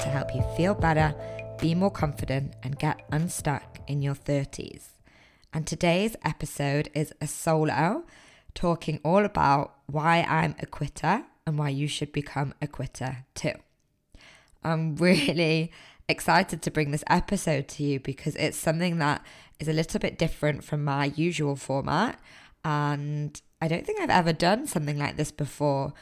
to help you feel better, be more confident, and get unstuck in your 30s. And today's episode is a solo talking all about why I'm a quitter and why you should become a quitter too. I'm really excited to bring this episode to you because it's something that is a little bit different from my usual format. And I don't think I've ever done something like this before.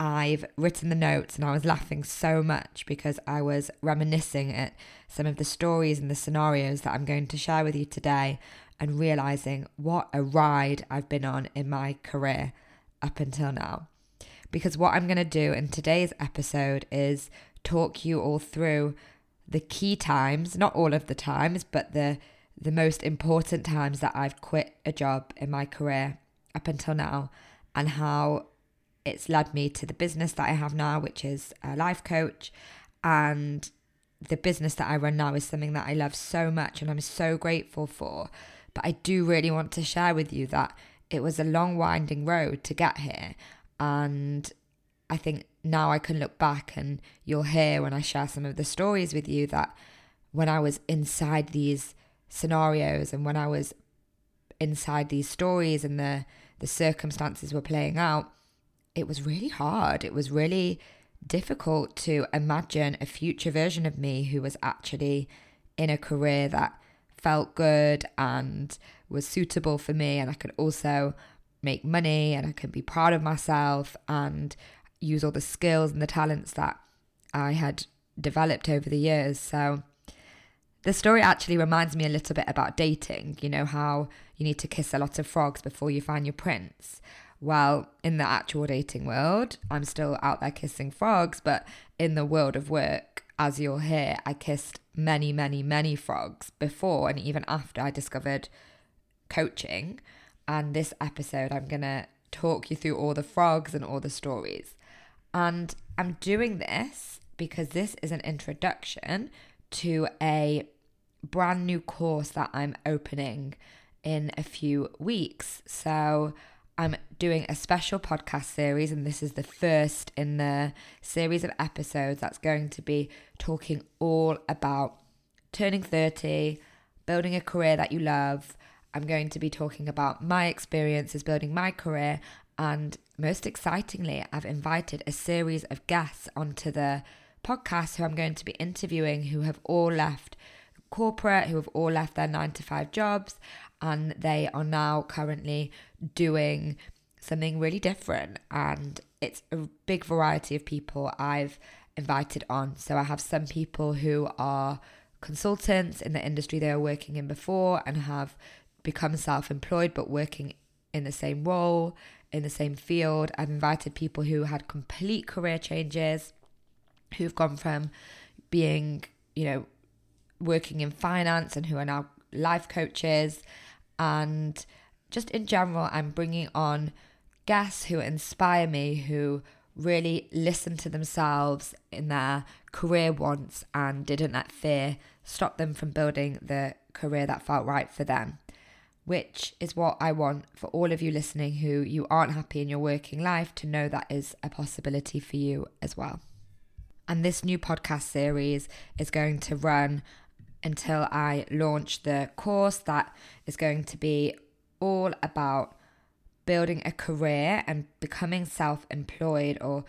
I've written the notes and I was laughing so much because I was reminiscing at some of the stories and the scenarios that I'm going to share with you today and realizing what a ride I've been on in my career up until now. Because what I'm going to do in today's episode is talk you all through the key times, not all of the times, but the the most important times that I've quit a job in my career up until now and how it's led me to the business that I have now, which is a life coach. And the business that I run now is something that I love so much and I'm so grateful for. But I do really want to share with you that it was a long, winding road to get here. And I think now I can look back and you'll hear when I share some of the stories with you that when I was inside these scenarios and when I was inside these stories and the the circumstances were playing out, it was really hard. It was really difficult to imagine a future version of me who was actually in a career that felt good and was suitable for me and I could also make money and I could be proud of myself and use all the skills and the talents that I had developed over the years. So the story actually reminds me a little bit about dating, you know, how you need to kiss a lot of frogs before you find your prince. Well, in the actual dating world, I'm still out there kissing frogs, but in the world of work, as you'll hear, I kissed many, many, many frogs before and even after I discovered coaching. And this episode, I'm going to talk you through all the frogs and all the stories. And I'm doing this because this is an introduction to a brand new course that I'm opening in a few weeks. So I'm doing a special podcast series, and this is the first in the series of episodes that's going to be talking all about turning 30, building a career that you love. I'm going to be talking about my experiences building my career, and most excitingly, I've invited a series of guests onto the podcast who I'm going to be interviewing who have all left corporate, who have all left their nine to five jobs, and they are now currently doing something really different. And it's a big variety of people I've invited on. So I have some people who are consultants in the industry they were working in before and have become self employed but working in the same role, in the same field. I've invited people who had complete career changes, who've gone from being, you know, working in finance and who are now life coaches. And just in general, I'm bringing on guests who inspire me, who really listen to themselves in their career wants and didn't let fear stop them from building the career that felt right for them. Which is what I want for all of you listening who you aren't happy in your working life to know that is a possibility for you as well. And this new podcast series is going to run until I launch the course that is going to be all about building a career and becoming self employed or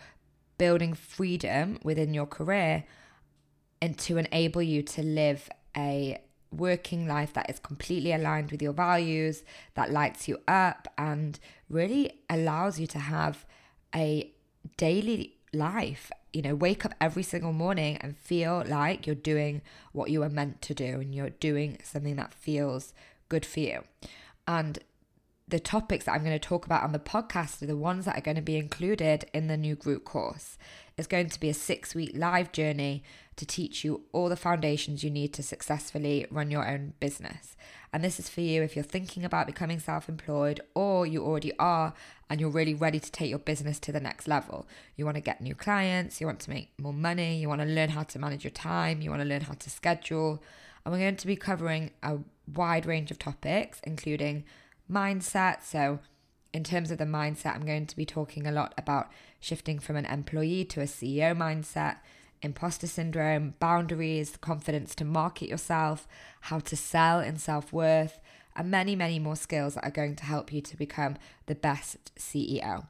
building freedom within your career and to enable you to live a working life that is completely aligned with your values, that lights you up, and really allows you to have a daily life you know, wake up every single morning and feel like you're doing what you were meant to do and you're doing something that feels good for you. And the topics that I'm going to talk about on the podcast are the ones that are going to be included in the new group course. It's going to be a six week live journey to teach you all the foundations you need to successfully run your own business. And this is for you if you're thinking about becoming self employed or you already are and you're really ready to take your business to the next level. You want to get new clients, you want to make more money, you want to learn how to manage your time, you want to learn how to schedule. And we're going to be covering a wide range of topics, including mindset. So, in terms of the mindset, I'm going to be talking a lot about shifting from an employee to a CEO mindset, imposter syndrome, boundaries, confidence to market yourself, how to sell in self worth, and many, many more skills that are going to help you to become the best CEO.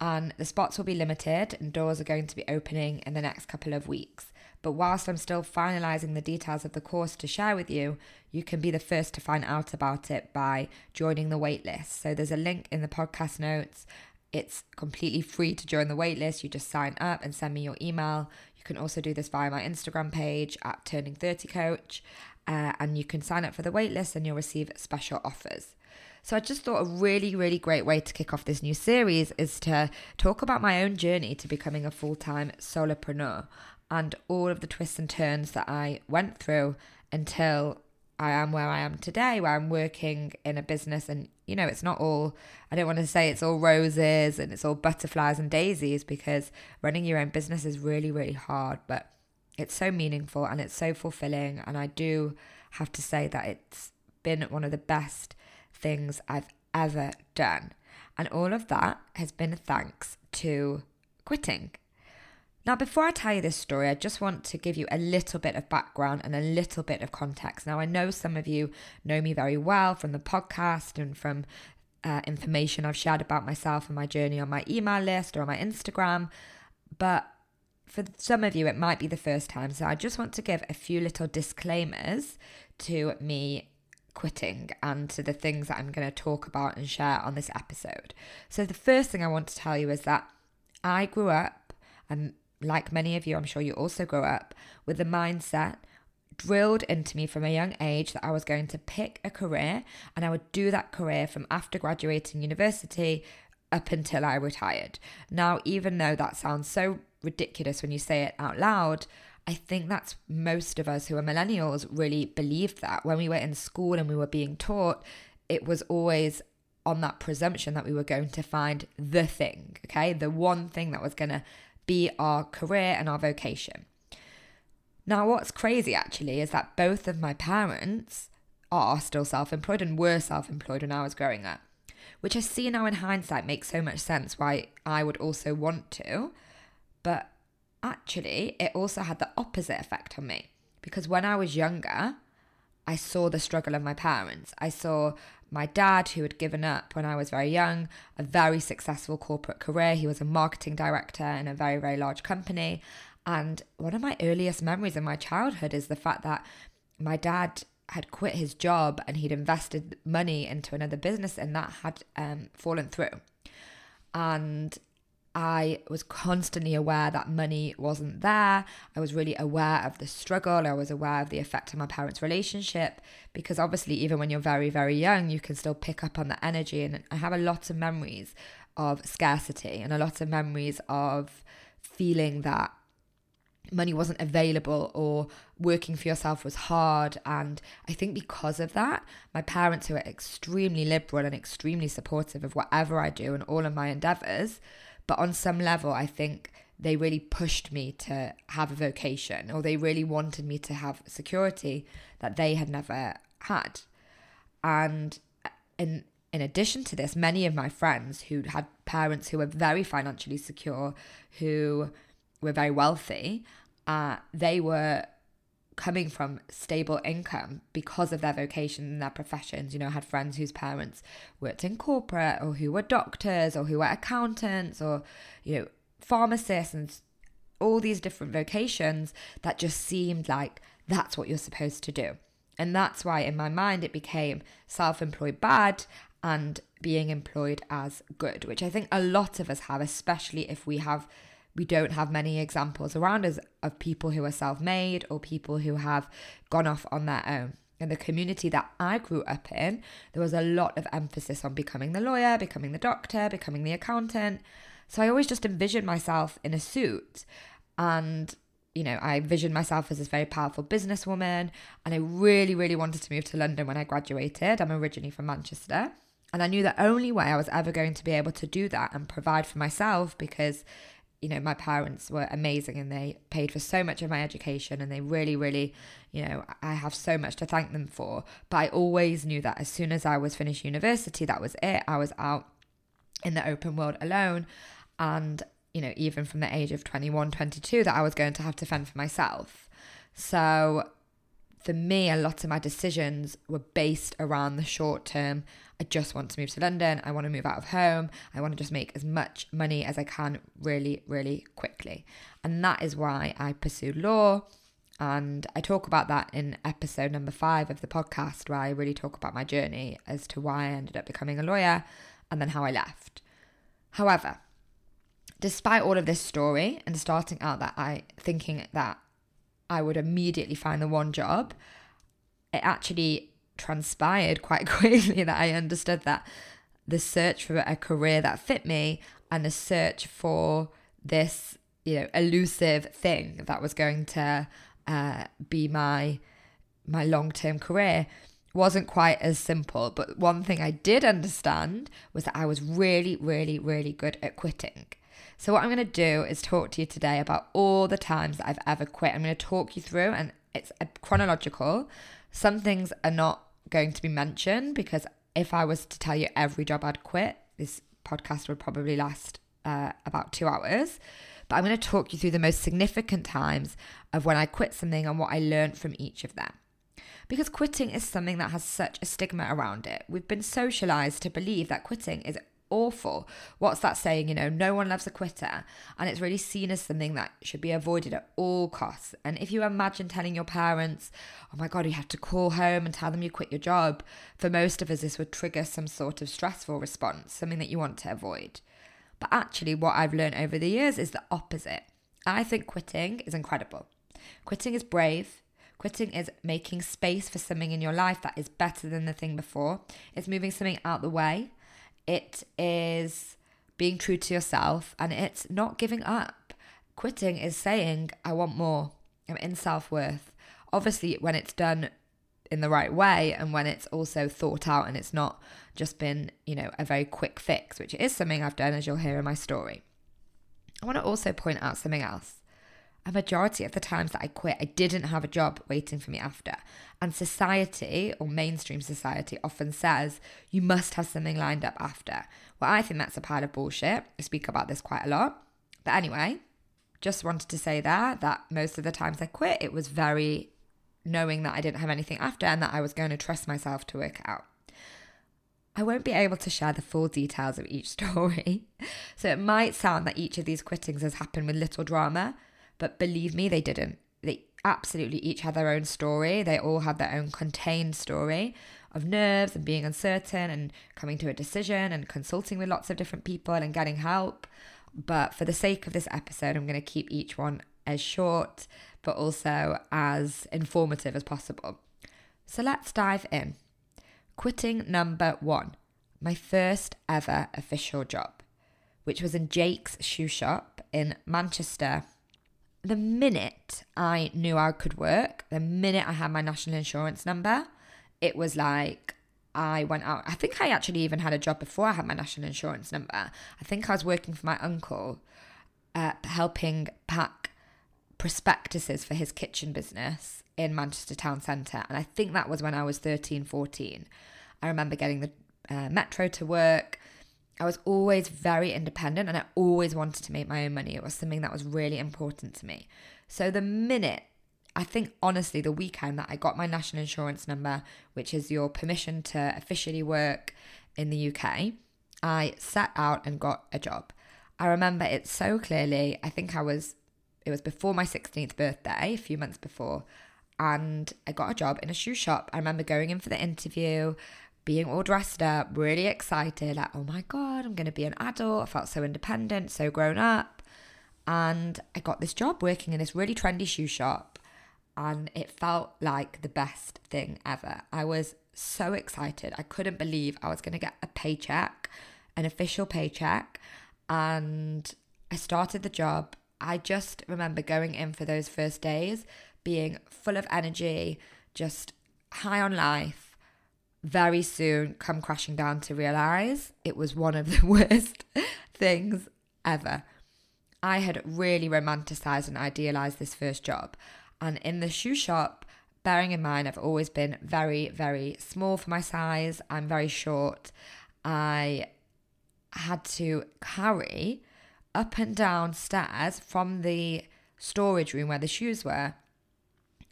And the spots will be limited and doors are going to be opening in the next couple of weeks. But whilst I'm still finalizing the details of the course to share with you, you can be the first to find out about it by joining the waitlist. So there's a link in the podcast notes. It's completely free to join the waitlist. You just sign up and send me your email. You can also do this via my Instagram page at Turning 30 Coach. Uh, and you can sign up for the waitlist and you'll receive special offers. So I just thought a really, really great way to kick off this new series is to talk about my own journey to becoming a full time solopreneur and all of the twists and turns that I went through until I am where I am today, where I'm working in a business. And, you know, it's not all, I don't want to say it's all roses and it's all butterflies and daisies because running your own business is really, really hard, but it's so meaningful and it's so fulfilling. And I do have to say that it's been one of the best things I've ever done. And all of that has been thanks to quitting. Now, before I tell you this story, I just want to give you a little bit of background and a little bit of context. Now, I know some of you know me very well from the podcast and from uh, information I've shared about myself and my journey on my email list or on my Instagram, but for some of you, it might be the first time. So I just want to give a few little disclaimers to me quitting and to the things that I'm going to talk about and share on this episode. So, the first thing I want to tell you is that I grew up, and like many of you, I'm sure you also grew up, with the mindset drilled into me from a young age that I was going to pick a career and I would do that career from after graduating university up until I retired. Now, even though that sounds so ridiculous when you say it out loud, I think that's most of us who are millennials really believed that. When we were in school and we were being taught, it was always on that presumption that we were going to find the thing, okay? The one thing that was going to be our career and our vocation. Now, what's crazy actually is that both of my parents are still self employed and were self employed when I was growing up, which I see now in hindsight makes so much sense why I would also want to. But actually, it also had the opposite effect on me because when I was younger, I saw the struggle of my parents. I saw my dad, who had given up when I was very young, a very successful corporate career. He was a marketing director in a very, very large company. And one of my earliest memories in my childhood is the fact that my dad had quit his job and he'd invested money into another business and that had um, fallen through. And I was constantly aware that money wasn't there. I was really aware of the struggle. I was aware of the effect on my parents' relationship because obviously, even when you're very, very young, you can still pick up on the energy. And I have a lot of memories of scarcity and a lot of memories of feeling that money wasn't available or working for yourself was hard. And I think because of that, my parents, who are extremely liberal and extremely supportive of whatever I do and all of my endeavors, but on some level, I think they really pushed me to have a vocation or they really wanted me to have security that they had never had. And in in addition to this, many of my friends who had parents who were very financially secure, who were very wealthy, uh, they were coming from stable income because of their vocation and their professions. You know, I had friends whose parents worked in corporate or who were doctors or who were accountants or, you know, pharmacists and all these different vocations that just seemed like that's what you're supposed to do. And that's why in my mind it became self employed bad and being employed as good, which I think a lot of us have, especially if we have we don't have many examples around us of people who are self made or people who have gone off on their own. In the community that I grew up in, there was a lot of emphasis on becoming the lawyer, becoming the doctor, becoming the accountant. So I always just envisioned myself in a suit. And, you know, I envisioned myself as this very powerful businesswoman. And I really, really wanted to move to London when I graduated. I'm originally from Manchester. And I knew the only way I was ever going to be able to do that and provide for myself because you know, my parents were amazing and they paid for so much of my education and they really, really, you know, I have so much to thank them for. But I always knew that as soon as I was finished university, that was it. I was out in the open world alone. And, you know, even from the age of 21, 22, that I was going to have to fend for myself. So for me, a lot of my decisions were based around the short term. I just want to move to London. I want to move out of home. I want to just make as much money as I can really, really quickly. And that is why I pursued law. And I talk about that in episode number five of the podcast, where I really talk about my journey as to why I ended up becoming a lawyer and then how I left. However, despite all of this story and starting out that I thinking that I would immediately find the one job, it actually transpired quite quickly that I understood that the search for a career that fit me and the search for this, you know, elusive thing that was going to uh, be my my long term career wasn't quite as simple. But one thing I did understand was that I was really, really, really good at quitting. So, what I'm going to do is talk to you today about all the times that I've ever quit. I'm going to talk you through, and it's chronological. Some things are not going to be mentioned because if I was to tell you every job I'd quit, this podcast would probably last uh, about two hours. But I'm going to talk you through the most significant times of when I quit something and what I learned from each of them. Because quitting is something that has such a stigma around it. We've been socialized to believe that quitting is awful. What's that saying? You know, no one loves a quitter. And it's really seen as something that should be avoided at all costs. And if you imagine telling your parents, oh my God, you have to call home and tell them you quit your job, for most of us, this would trigger some sort of stressful response, something that you want to avoid. But actually, what I've learned over the years is the opposite. I think quitting is incredible. Quitting is brave. Quitting is making space for something in your life that is better than the thing before. It's moving something out the way it is being true to yourself and it's not giving up. Quitting is saying, I want more. I'm in self worth. Obviously, when it's done in the right way and when it's also thought out and it's not just been, you know, a very quick fix, which is something I've done as you'll hear in my story. I want to also point out something else a majority of the times that I quit, I didn't have a job waiting for me after. And society, or mainstream society, often says you must have something lined up after. Well, I think that's a pile of bullshit. I speak about this quite a lot. But anyway, just wanted to say there that most of the times I quit, it was very knowing that I didn't have anything after and that I was going to trust myself to work out. I won't be able to share the full details of each story. So it might sound that each of these quittings has happened with little drama, but believe me, they didn't. They absolutely each had their own story. They all had their own contained story of nerves and being uncertain and coming to a decision and consulting with lots of different people and getting help. But for the sake of this episode, I'm going to keep each one as short but also as informative as possible. So let's dive in. Quitting number one, my first ever official job, which was in Jake's shoe shop in Manchester, the minute I knew I could work, the minute I had my national insurance number, it was like I went out. I think I actually even had a job before I had my national insurance number. I think I was working for my uncle, uh, helping pack prospectuses for his kitchen business in Manchester Town Centre. And I think that was when I was 13, 14. I remember getting the uh, metro to work, I was always very independent and I always wanted to make my own money. It was something that was really important to me. So the minute, I think honestly, the weekend that I got my national insurance number, which is your permission to officially work in the UK, I set out and got a job. I remember it so clearly. I think I was, it was before my 16th birthday, a few months before, and I got a job in a shoe shop. I remember going in for the interview being all dressed up, really excited, like, oh my God, I'm going to be an adult. I felt so independent, so grown up. And I got this job working in this really trendy shoe shop. And it felt like the best thing ever. I was so excited. I couldn't believe I was going to get a paycheck, an official paycheck. And I started the job. I just remember going in for those first days being full of energy, just high on life very soon come crashing down to realize it was one of the worst things ever. I had really romanticized and idealized this first job. And in the shoe shop, bearing in mind I've always been very, very small for my size, I'm very short. I had to carry up and down stairs from the storage room where the shoes were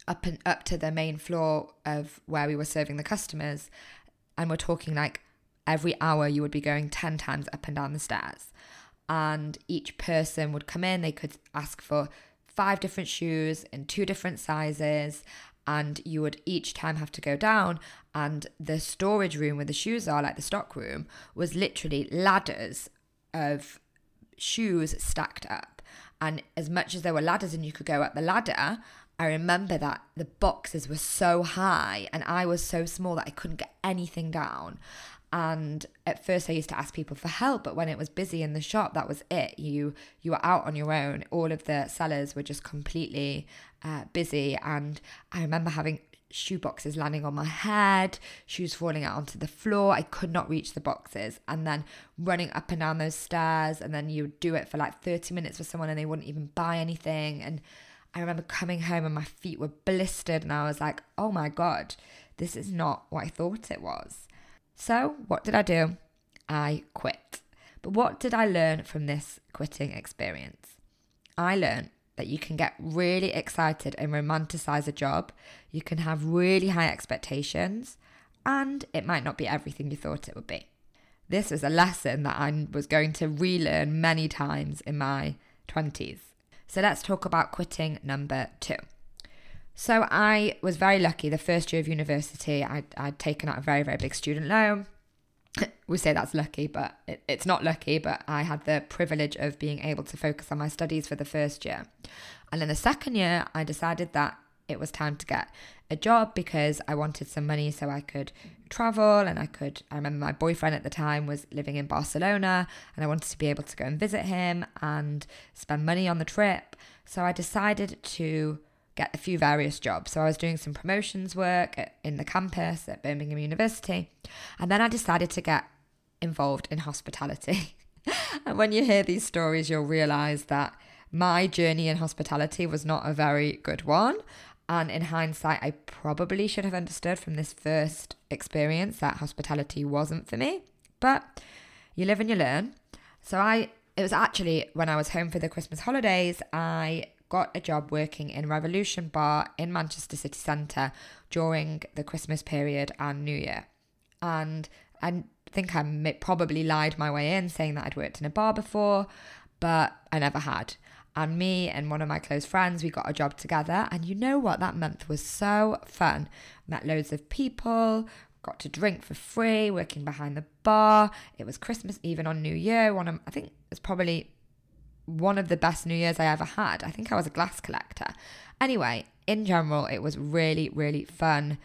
up and up to the main floor of where we were serving the customers and we're talking like every hour you would be going 10 times up and down the stairs. And each person would come in they could ask for five different shoes in two different sizes and you would each time have to go down and the storage room where the shoes are like the stock room was literally ladders of shoes stacked up. And as much as there were ladders and you could go up the ladder I remember that the boxes were so high and I was so small that I couldn't get anything down. And at first I used to ask people for help, but when it was busy in the shop, that was it. You you were out on your own. All of the sellers were just completely uh, busy. And I remember having shoe boxes landing on my head, shoes falling out onto the floor. I could not reach the boxes. And then running up and down those stairs. And then you would do it for like 30 minutes for someone and they wouldn't even buy anything. And I remember coming home and my feet were blistered, and I was like, oh my God, this is not what I thought it was. So, what did I do? I quit. But what did I learn from this quitting experience? I learned that you can get really excited and romanticize a job, you can have really high expectations, and it might not be everything you thought it would be. This was a lesson that I was going to relearn many times in my 20s. So let's talk about quitting number two. So I was very lucky the first year of university, I'd, I'd taken out a very, very big student loan. we say that's lucky, but it, it's not lucky, but I had the privilege of being able to focus on my studies for the first year. And in the second year, I decided that it was time to get a job because I wanted some money so I could travel and I could. I remember my boyfriend at the time was living in Barcelona and I wanted to be able to go and visit him and spend money on the trip. So I decided to get a few various jobs. So I was doing some promotions work at, in the campus at Birmingham University. And then I decided to get involved in hospitality. and when you hear these stories, you'll realize that my journey in hospitality was not a very good one. And in hindsight, I probably should have understood from this first experience that hospitality wasn't for me. But you live and you learn. So I it was actually when I was home for the Christmas holidays, I got a job working in Revolution Bar in Manchester City Centre during the Christmas period and New Year. And I think I probably lied my way in saying that I'd worked in a bar before, but I never had and me and one of my close friends, we got a job together. And you know what? That month was so fun. Met loads of people, got to drink for free, working behind the bar. It was Christmas Eve on New Year. One of, I think it's probably one of the best New Year's I ever had. I think I was a glass collector. Anyway, in general, it was really, really fun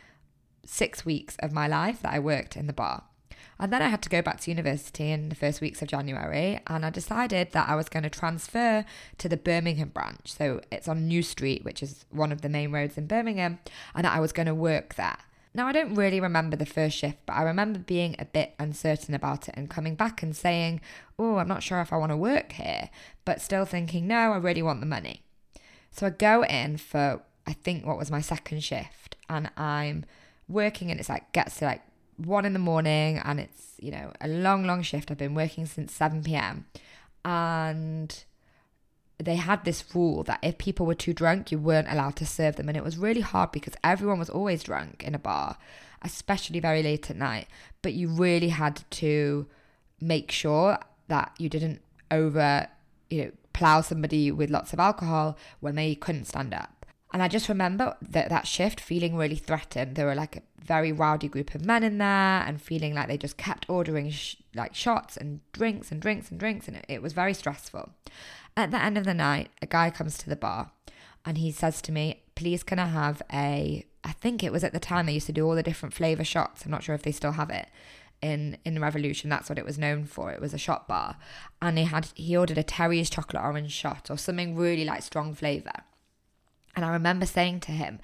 six weeks of my life that I worked in the bar. And then I had to go back to university in the first weeks of January, and I decided that I was going to transfer to the Birmingham branch. So it's on New Street, which is one of the main roads in Birmingham, and that I was going to work there. Now, I don't really remember the first shift, but I remember being a bit uncertain about it and coming back and saying, Oh, I'm not sure if I want to work here, but still thinking, No, I really want the money. So I go in for, I think, what was my second shift, and I'm working, and it's like, gets to like one in the morning and it's, you know, a long, long shift. I've been working since 7 p.m. And they had this rule that if people were too drunk, you weren't allowed to serve them. And it was really hard because everyone was always drunk in a bar, especially very late at night. But you really had to make sure that you didn't over, you know, plow somebody with lots of alcohol when they couldn't stand up. And I just remember that that shift feeling really threatened. There were like a very rowdy group of men in there and feeling like they just kept ordering sh- like shots and drinks and drinks and drinks. And it, it was very stressful. At the end of the night, a guy comes to the bar and he says to me, Please, can I have a. I think it was at the time they used to do all the different flavor shots. I'm not sure if they still have it in in Revolution. That's what it was known for. It was a shot bar, and he had he ordered a Terry's chocolate orange shot or something really like strong flavor. And I remember saying to him,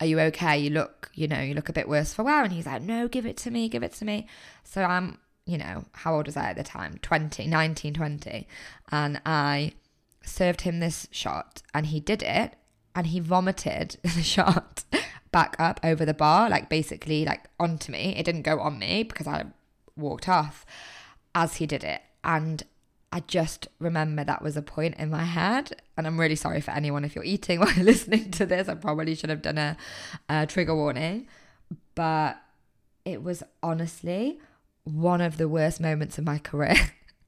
Are you okay? You look, you know, you look a bit worse for wear. And he's like, No, give it to me, give it to me. So I'm, you know, how old was I at the time? 20, 19, 20. And I served him this shot and he did it and he vomited the shot back up over the bar, like basically like onto me. It didn't go on me because I walked off as he did it. And I just remember that was a point in my head. And I'm really sorry for anyone if you're eating while you're listening to this. I probably should have done a, a trigger warning. But it was honestly one of the worst moments of my career.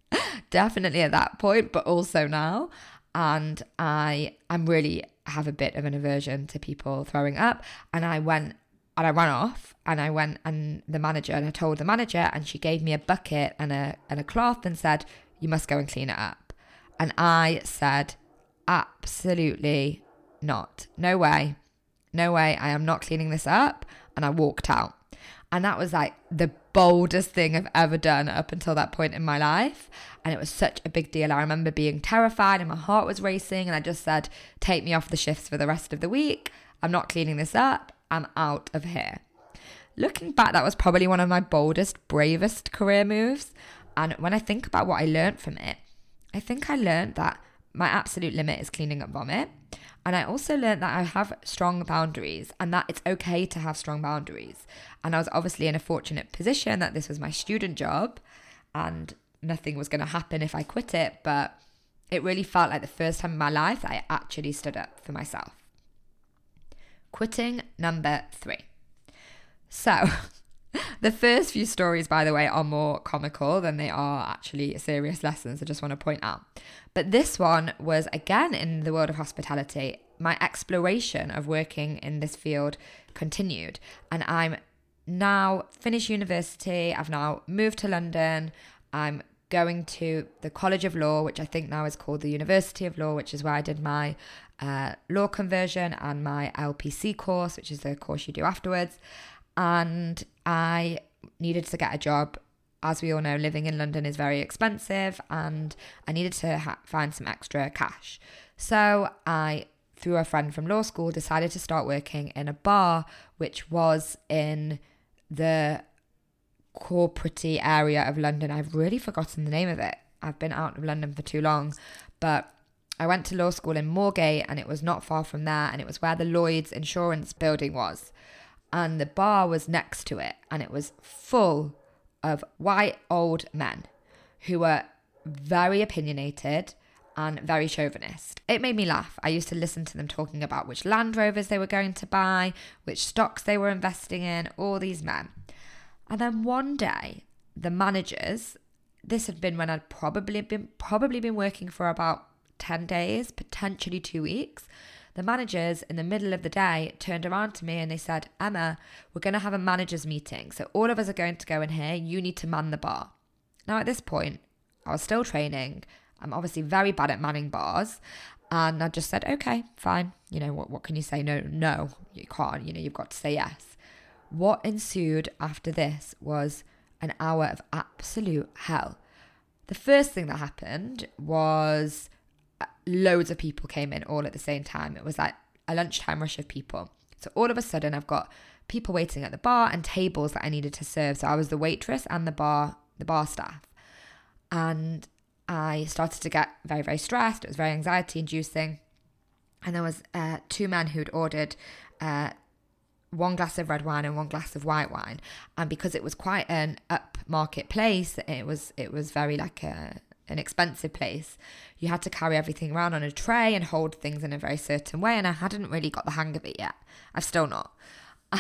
Definitely at that point, but also now. And I I'm really have a bit of an aversion to people throwing up. And I went and I ran off and I went and the manager and I told the manager and she gave me a bucket and a and a cloth and said, You must go and clean it up. And I said, Absolutely not. No way. No way. I am not cleaning this up. And I walked out. And that was like the boldest thing I've ever done up until that point in my life. And it was such a big deal. I remember being terrified and my heart was racing. And I just said, Take me off the shifts for the rest of the week. I'm not cleaning this up. I'm out of here. Looking back, that was probably one of my boldest, bravest career moves. And when I think about what I learned from it, I think I learned that my absolute limit is cleaning up vomit. And I also learned that I have strong boundaries and that it's okay to have strong boundaries. And I was obviously in a fortunate position that this was my student job and nothing was going to happen if I quit it. But it really felt like the first time in my life that I actually stood up for myself. Quitting number three. So, the first few stories, by the way, are more comical than they are actually serious lessons. I just want to point out. But this one was again in the world of hospitality. My exploration of working in this field continued, and I'm now finished university. I've now moved to London. I'm going to the College of Law, which I think now is called the University of Law, which is where I did my uh, law conversion and my LPC course, which is the course you do afterwards. And I needed to get a job. As we all know, living in London is very expensive, and I needed to ha- find some extra cash. So I, through a friend from law school, decided to start working in a bar, which was in the corporate area of London. I've really forgotten the name of it. I've been out of London for too long, but I went to law school in Moorgate and it was not far from there and it was where the Lloyd's insurance building was. And the bar was next to it and it was full of white old men who were very opinionated and very chauvinist. It made me laugh. I used to listen to them talking about which Land Rovers they were going to buy, which stocks they were investing in, all these men. And then one day, the managers, this had been when I'd probably been probably been working for about 10 days, potentially 2 weeks. The managers in the middle of the day turned around to me and they said, "Emma, we're going to have a managers meeting. So all of us are going to go in here. You need to man the bar." Now at this point, I was still training. I'm obviously very bad at manning bars. And I just said, okay, fine. You know, what, what can you say? No, no, you can't. You know, you've got to say yes. What ensued after this was an hour of absolute hell. The first thing that happened was loads of people came in all at the same time. It was like a lunchtime rush of people. So all of a sudden, I've got people waiting at the bar and tables that I needed to serve. So I was the waitress and the bar the bar staff, and I started to get very very stressed. It was very anxiety inducing, and there was uh, two men who'd ordered uh, one glass of red wine and one glass of white wine and because it was quite an upmarket place it was it was very like a an expensive place you had to carry everything around on a tray and hold things in a very certain way and i hadn't really got the hang of it yet i've still not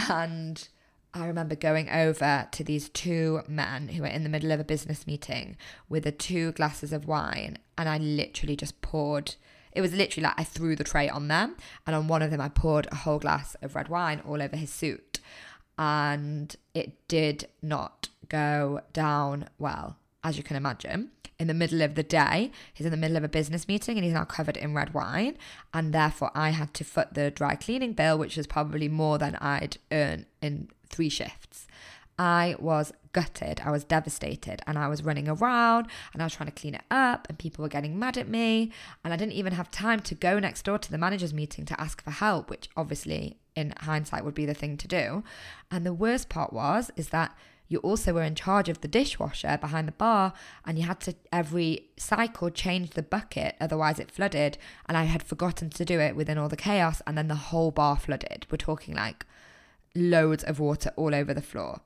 and i remember going over to these two men who were in the middle of a business meeting with the two glasses of wine and i literally just poured it was literally like I threw the tray on them, and on one of them, I poured a whole glass of red wine all over his suit. And it did not go down well, as you can imagine. In the middle of the day, he's in the middle of a business meeting and he's now covered in red wine. And therefore, I had to foot the dry cleaning bill, which was probably more than I'd earn in three shifts. I was gutted. I was devastated and I was running around and I was trying to clean it up and people were getting mad at me. And I didn't even have time to go next door to the manager's meeting to ask for help, which obviously in hindsight would be the thing to do. And the worst part was, is that you also were in charge of the dishwasher behind the bar and you had to every cycle change the bucket otherwise it flooded and i had forgotten to do it within all the chaos and then the whole bar flooded we're talking like loads of water all over the floor.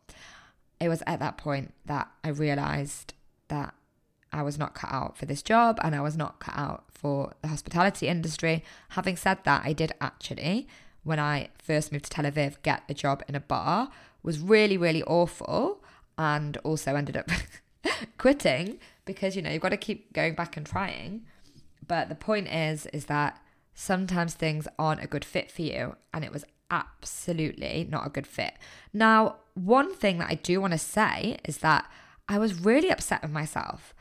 It was at that point that I realized that I was not cut out for this job and I was not cut out for the hospitality industry. Having said that, I did actually, when I first moved to Tel Aviv, get a job in a bar. Was really, really awful and also ended up quitting because you know you've got to keep going back and trying. But the point is, is that sometimes things aren't a good fit for you, and it was absolutely not a good fit. Now, one thing that I do want to say is that I was really upset with myself,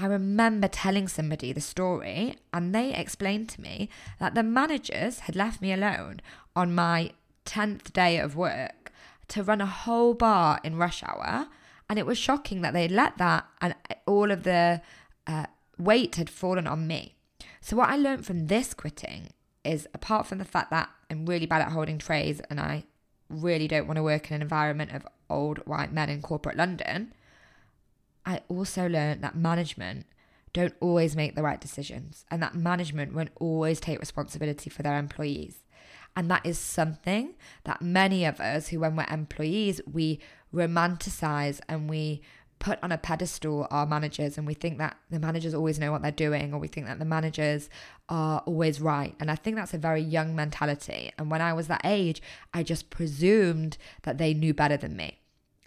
I remember telling somebody the story, and they explained to me that the managers had left me alone on my 10th day of work to run a whole bar in rush hour and it was shocking that they let that and all of the uh, weight had fallen on me. So, what I learned from this quitting is apart from the fact that I'm really bad at holding trays and I really don't want to work in an environment of old white men in corporate London, I also learned that management don't always make the right decisions and that management won't always take responsibility for their employees. And that is something that many of us who, when we're employees, we romanticize and we put on a pedestal our managers and we think that the managers always know what they're doing or we think that the managers are always right. And I think that's a very young mentality. And when I was that age, I just presumed that they knew better than me.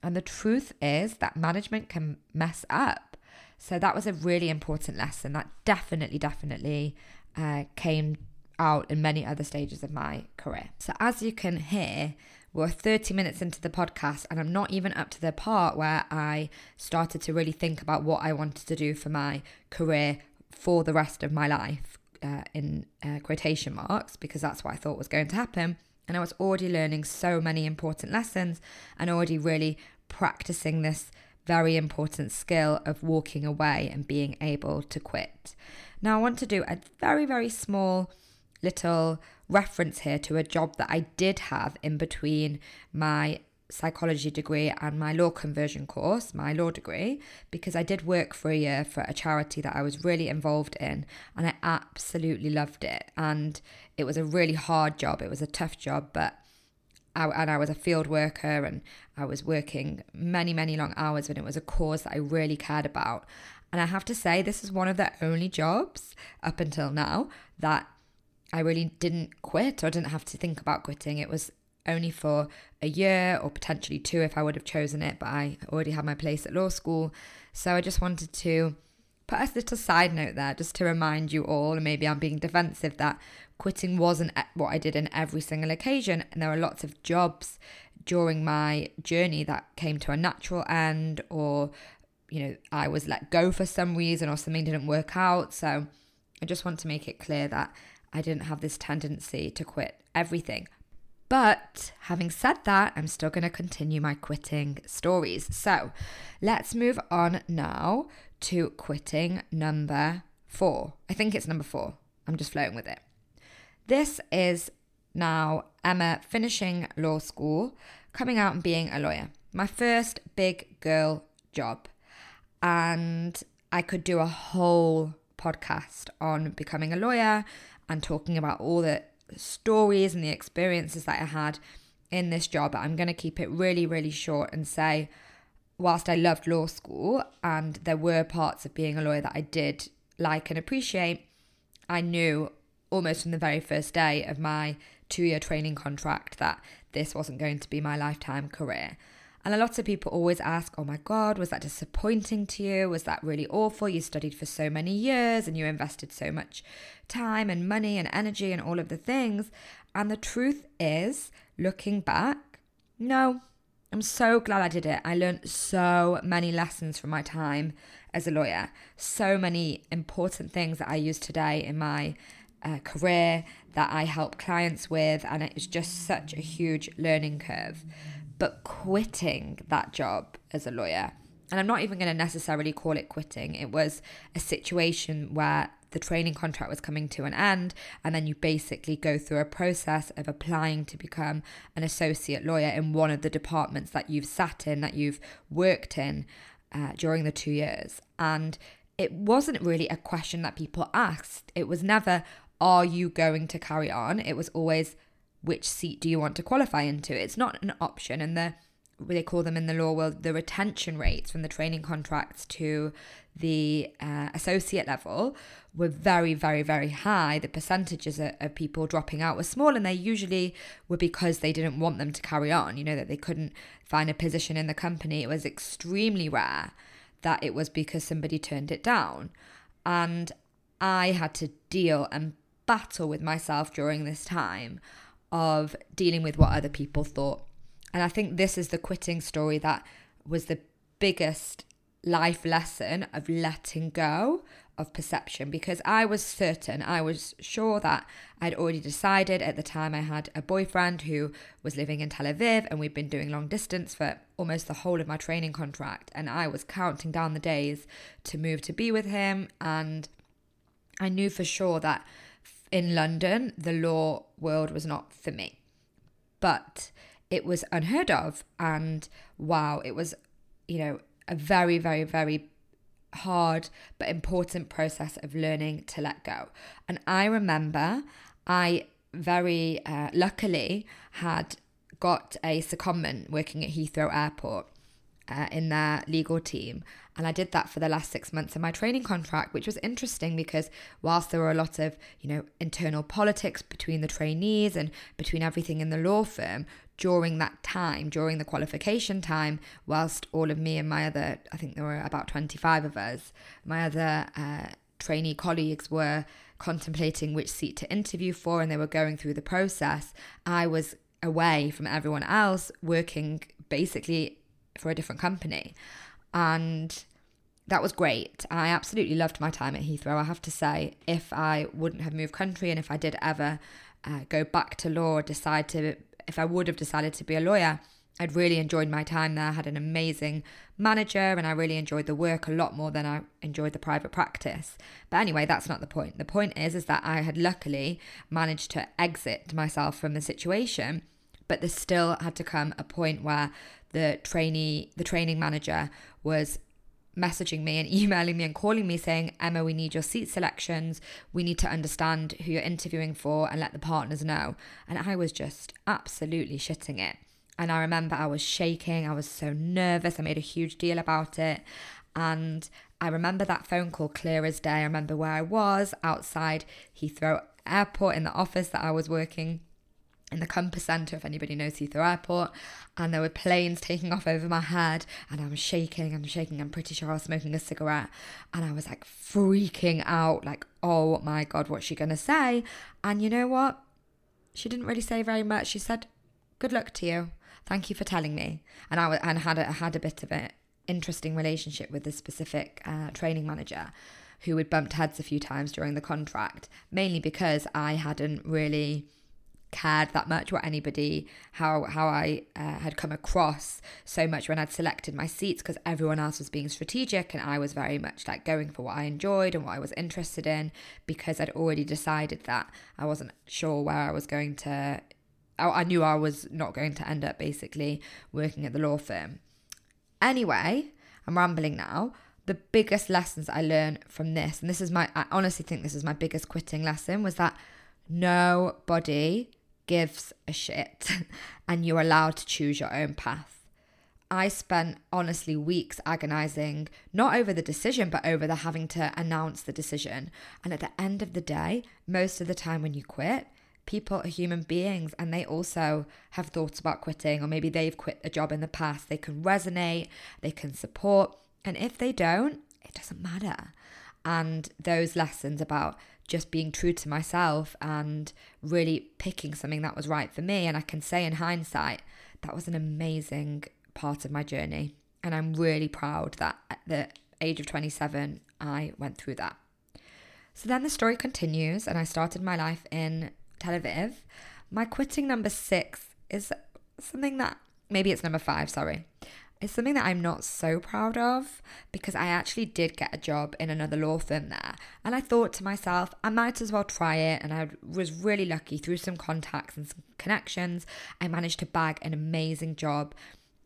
And the truth is that management can mess up. So that was a really important lesson that definitely, definitely uh, came out in many other stages of my career. So as you can hear, we're 30 minutes into the podcast, and I'm not even up to the part where I started to really think about what I wanted to do for my career for the rest of my life, uh, in uh, quotation marks, because that's what I thought was going to happen. And I was already learning so many important lessons and already really practicing this very important skill of walking away and being able to quit. Now, I want to do a very, very small little reference here to a job that I did have in between my psychology degree and my law conversion course, my law degree, because I did work for a year for a charity that I was really involved in and I absolutely loved it. And it was a really hard job, it was a tough job, but I, and I was a field worker and I was working many, many long hours, and it was a cause that I really cared about. And I have to say, this is one of the only jobs up until now that I really didn't quit or didn't have to think about quitting. It was only for a year or potentially two if I would have chosen it, but I already had my place at law school. So I just wanted to put a little side note there just to remind you all, and maybe I'm being defensive, that quitting wasn't what I did in every single occasion. And there were lots of jobs during my journey that came to a natural end, or, you know, I was let go for some reason or something didn't work out. So I just want to make it clear that I didn't have this tendency to quit everything. But having said that, I'm still going to continue my quitting stories. So let's move on now to quitting number four. I think it's number four. I'm just flowing with it. This is now Emma finishing law school, coming out and being a lawyer. My first big girl job. And I could do a whole podcast on becoming a lawyer and talking about all the stories and the experiences that I had in this job. I'm going to keep it really, really short and say, whilst I loved law school and there were parts of being a lawyer that I did like and appreciate, I knew almost from the very first day of my two year training contract that this wasn't going to be my lifetime career. And a lot of people always ask, oh my God, was that disappointing to you? Was that really awful? You studied for so many years and you invested so much time and money and energy and all of the things. And the truth is, looking back, no, I'm so glad I did it. I learned so many lessons from my time as a lawyer, so many important things that I use today in my uh, career that I help clients with. And it's just such a huge learning curve but quitting that job as a lawyer. And I'm not even going to necessarily call it quitting. It was a situation where the training contract was coming to an end, and then you basically go through a process of applying to become an associate lawyer in one of the departments that you've sat in, that you've worked in uh, during the two years. And it wasn't really a question that people asked. It was never, Are you going to carry on? It was always, which seat do you want to qualify into? It's not an option. And the they call them in the law world the retention rates from the training contracts to the uh, associate level were very, very, very high. The percentages of, of, people dropping out were small, and they usually were because they didn't want them to carry on, you know, that they couldn't find a position in the company. It was extremely rare that it was because somebody turned it down. And I had to deal and battle with myself during this time of dealing with what other people thought. And I think this is the quitting story that was the biggest life lesson of letting go of perception because I was certain, I was sure that I'd already decided at the time I had a boyfriend who was living in Tel Aviv and we'd been doing long distance for almost the whole of my training contract. And I was counting down the days to move to be with him. And I knew for sure that in London, the law world was not for me. But it was unheard of. And wow, it was, you know, a very, very, very hard but important process of learning to let go. And I remember I very uh, luckily had got a secondment working at Heathrow Airport uh, in their legal team. And I did that for the last six months of my training contract, which was interesting because whilst there were a lot of, you know, internal politics between the trainees and between everything in the law firm, during that time, during the qualification time, whilst all of me and my other, I think there were about 25 of us, my other uh, trainee colleagues were contemplating which seat to interview for and they were going through the process, I was away from everyone else working basically for a different company. And that was great. I absolutely loved my time at Heathrow. I have to say, if I wouldn't have moved country and if I did ever uh, go back to law, decide to, if I would have decided to be a lawyer, I'd really enjoyed my time there. I had an amazing manager and I really enjoyed the work a lot more than I enjoyed the private practice. But anyway, that's not the point. The point is is that I had luckily managed to exit myself from the situation, but there still had to come a point where the trainee the training manager was messaging me and emailing me and calling me saying, Emma, we need your seat selections. We need to understand who you're interviewing for and let the partners know. And I was just absolutely shitting it. And I remember I was shaking. I was so nervous. I made a huge deal about it. And I remember that phone call clear as day. I remember where I was outside Heathrow Airport in the office that I was working in the Compass Centre, if anybody knows Heathrow Airport, and there were planes taking off over my head, and I'm shaking I'm shaking. I'm pretty sure I was smoking a cigarette, and I was like freaking out, like, oh my god, what's she gonna say? And you know what? She didn't really say very much. She said, "Good luck to you. Thank you for telling me." And I and had a, had a bit of an interesting relationship with this specific uh, training manager who had bumped heads a few times during the contract, mainly because I hadn't really cared that much what anybody how how I uh, had come across so much when I'd selected my seats because everyone else was being strategic and I was very much like going for what I enjoyed and what I was interested in because I'd already decided that I wasn't sure where I was going to I knew I was not going to end up basically working at the law firm. Anyway, I'm rambling now. The biggest lessons I learned from this, and this is my, I honestly think this is my biggest quitting lesson, was that nobody gives a shit and you're allowed to choose your own path. I spent honestly weeks agonizing, not over the decision, but over the having to announce the decision. And at the end of the day, most of the time when you quit, people are human beings and they also have thoughts about quitting, or maybe they've quit a job in the past. They can resonate, they can support. And if they don't, it doesn't matter. And those lessons about just being true to myself and really picking something that was right for me. And I can say in hindsight, that was an amazing part of my journey. And I'm really proud that at the age of 27, I went through that. So then the story continues, and I started my life in Tel Aviv. My quitting number six is something that maybe it's number five, sorry. It's something that I'm not so proud of because I actually did get a job in another law firm there. And I thought to myself, I might as well try it. And I was really lucky through some contacts and some connections. I managed to bag an amazing job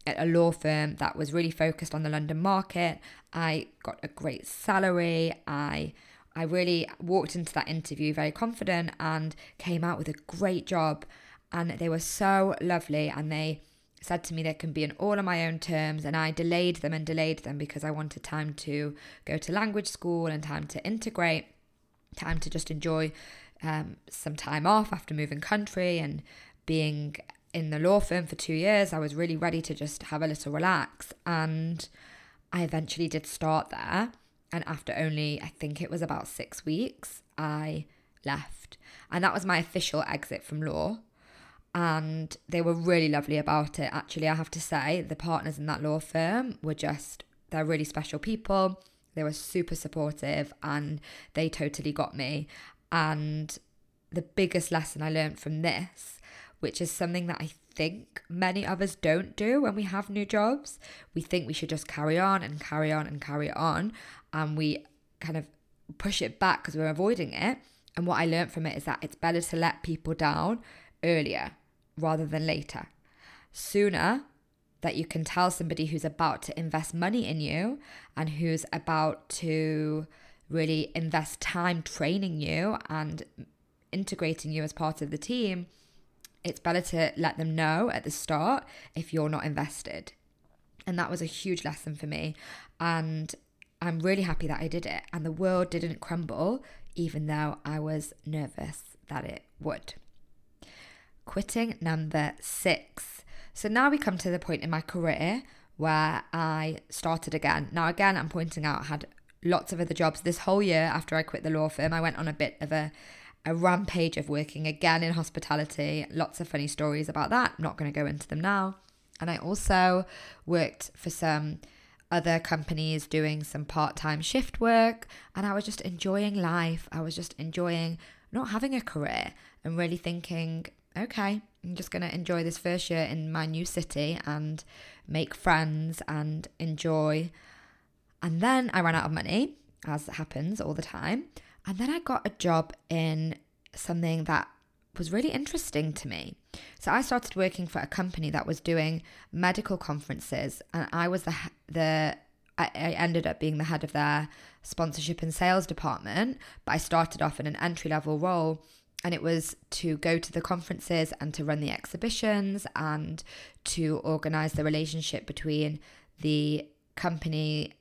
at a law firm that was really focused on the London market. I got a great salary. I I really walked into that interview very confident and came out with a great job. And they were so lovely and they said to me they can be in all on my own terms and I delayed them and delayed them because I wanted time to go to language school and time to integrate, time to just enjoy um, some time off after moving country and being in the law firm for two years. I was really ready to just have a little relax and I eventually did start there. And after only, I think it was about six weeks, I left. And that was my official exit from law and they were really lovely about it. Actually, I have to say, the partners in that law firm were just, they're really special people. They were super supportive and they totally got me. And the biggest lesson I learned from this, which is something that I think many of us don't do when we have new jobs, we think we should just carry on and carry on and carry on. And we kind of push it back because we're avoiding it. And what I learned from it is that it's better to let people down earlier rather than later. Sooner that you can tell somebody who's about to invest money in you and who's about to really invest time training you and integrating you as part of the team, it's better to let them know at the start if you're not invested. And that was a huge lesson for me. And I'm really happy that I did it. And the world didn't crumble, even though I was nervous that it would quitting number six. So now we come to the point in my career where I started again. Now, again, I'm pointing out I had lots of other jobs this whole year after I quit the law firm. I went on a bit of a, a rampage of working again in hospitality. Lots of funny stories about that. I'm not going to go into them now. And I also worked for some other companies doing some part time shift work. And I was just enjoying life. I was just enjoying not having a career and really thinking, okay, I'm just going to enjoy this first year in my new city and make friends and enjoy. And then I ran out of money, as happens all the time. And then I got a job in something that was really interesting to me. So I started working for a company that was doing medical conferences, and I was the the I, I ended up being the head of their sponsorship and sales department. But I started off in an entry level role and it was to go to the conferences and to run the exhibitions and to organize the relationship between the company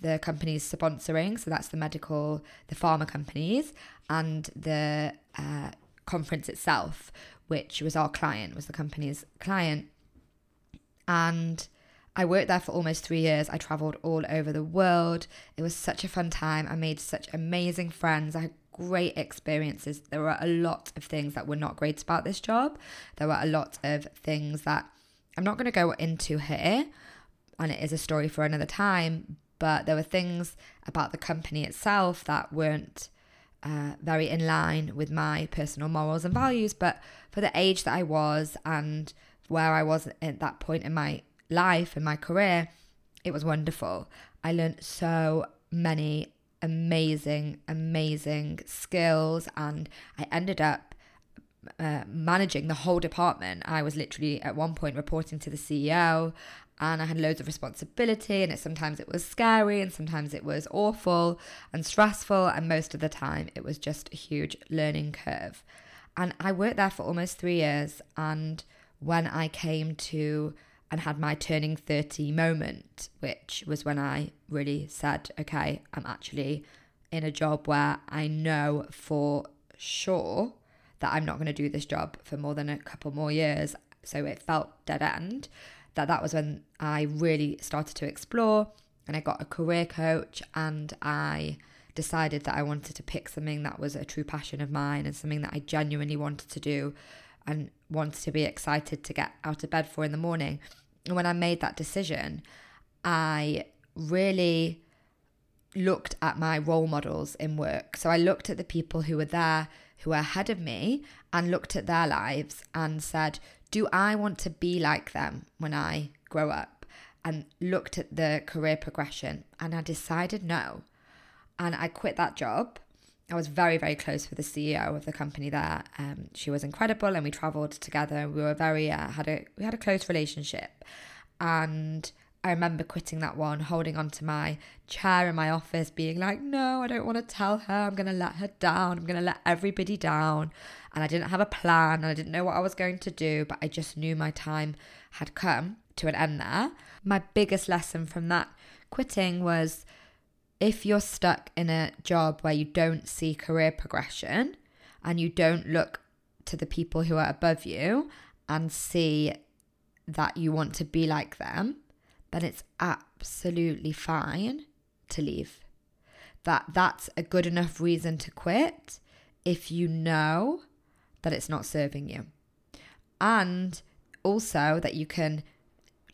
the companies sponsoring so that's the medical the pharma companies and the uh, conference itself which was our client was the company's client and I worked there for almost three years. I traveled all over the world. It was such a fun time. I made such amazing friends. I great experiences. There were a lot of things that were not great about this job. There were a lot of things that I'm not going to go into here, and it is a story for another time. But there were things about the company itself that weren't uh, very in line with my personal morals and values. But for the age that I was and where I was at that point in my life and my career, it was wonderful. I learned so many amazing, amazing skills. And I ended up uh, managing the whole department. I was literally at one point reporting to the CEO and I had loads of responsibility and it sometimes it was scary and sometimes it was awful and stressful and most of the time it was just a huge learning curve. And I worked there for almost 3 years and when I came to and had my turning 30 moment, which was when I really said, okay, I'm actually in a job where I know for sure that I'm not going to do this job for more than a couple more years. So it felt dead end. That that was when I really started to explore and I got a career coach and I decided that I wanted to pick something that was a true passion of mine and something that I genuinely wanted to do and wanted to be excited to get out of bed for in the morning And when I made that decision, I really looked at my role models in work. So I looked at the people who were there, who were ahead of me, and looked at their lives and said, Do I want to be like them when I grow up? And looked at the career progression, and I decided no. And I quit that job. I was very, very close with the CEO of the company there. Um, she was incredible, and we travelled together. We were very uh, had a we had a close relationship, and I remember quitting that one, holding onto my chair in my office, being like, no, I don't want to tell her. I'm going to let her down. I'm going to let everybody down. And I didn't have a plan and I didn't know what I was going to do, but I just knew my time had come to an end there. My biggest lesson from that quitting was if you're stuck in a job where you don't see career progression and you don't look to the people who are above you and see that you want to be like them, then it's absolutely fine to leave. That that's a good enough reason to quit if you know that it's not serving you. And also that you can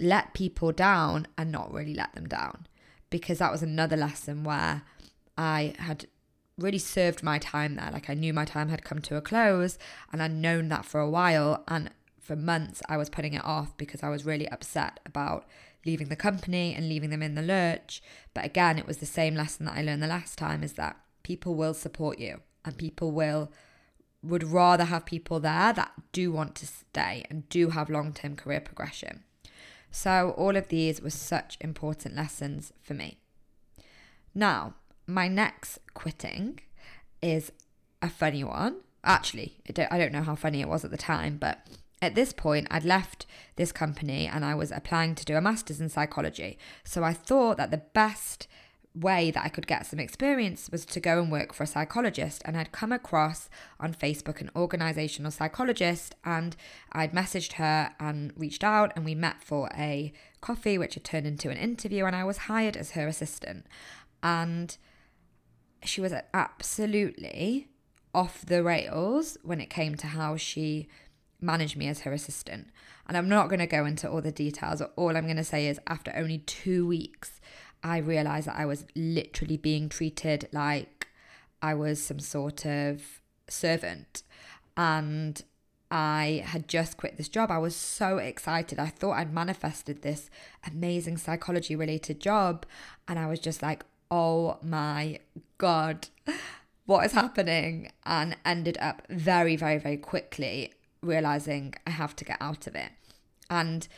let people down and not really let them down. Because that was another lesson where I had really served my time there. Like I knew my time had come to a close and I'd known that for a while. And for months, I was putting it off because I was really upset about leaving the company and leaving them in the lurch. But again, it was the same lesson that I learned the last time is that people will support you and people will would rather have people there that do want to stay and do have long-term career progression. So all of these were such important lessons for me. Now, my next quitting is a funny one. Actually, I don't know how funny it was at the time, but at this point, I'd left this company and I was applying to do a master's in psychology. So I thought that the best way that I could get some experience was to go and work for a psychologist. And I'd come across on Facebook an organizational psychologist, and I'd messaged her and reached out, and we met for a coffee, which had turned into an interview. And I was hired as her assistant. And she was absolutely off the rails when it came to how she managed me as her assistant. And I'm not going to go into all the details. All I'm going to say is after only two weeks, I realized that I was literally being treated like I was some sort of servant. And I had just quit this job. I was so excited. I thought I'd manifested this amazing psychology related job. And I was just like, oh my God, what is happening? And ended up very, very, very quickly realizing I have to get out of it. And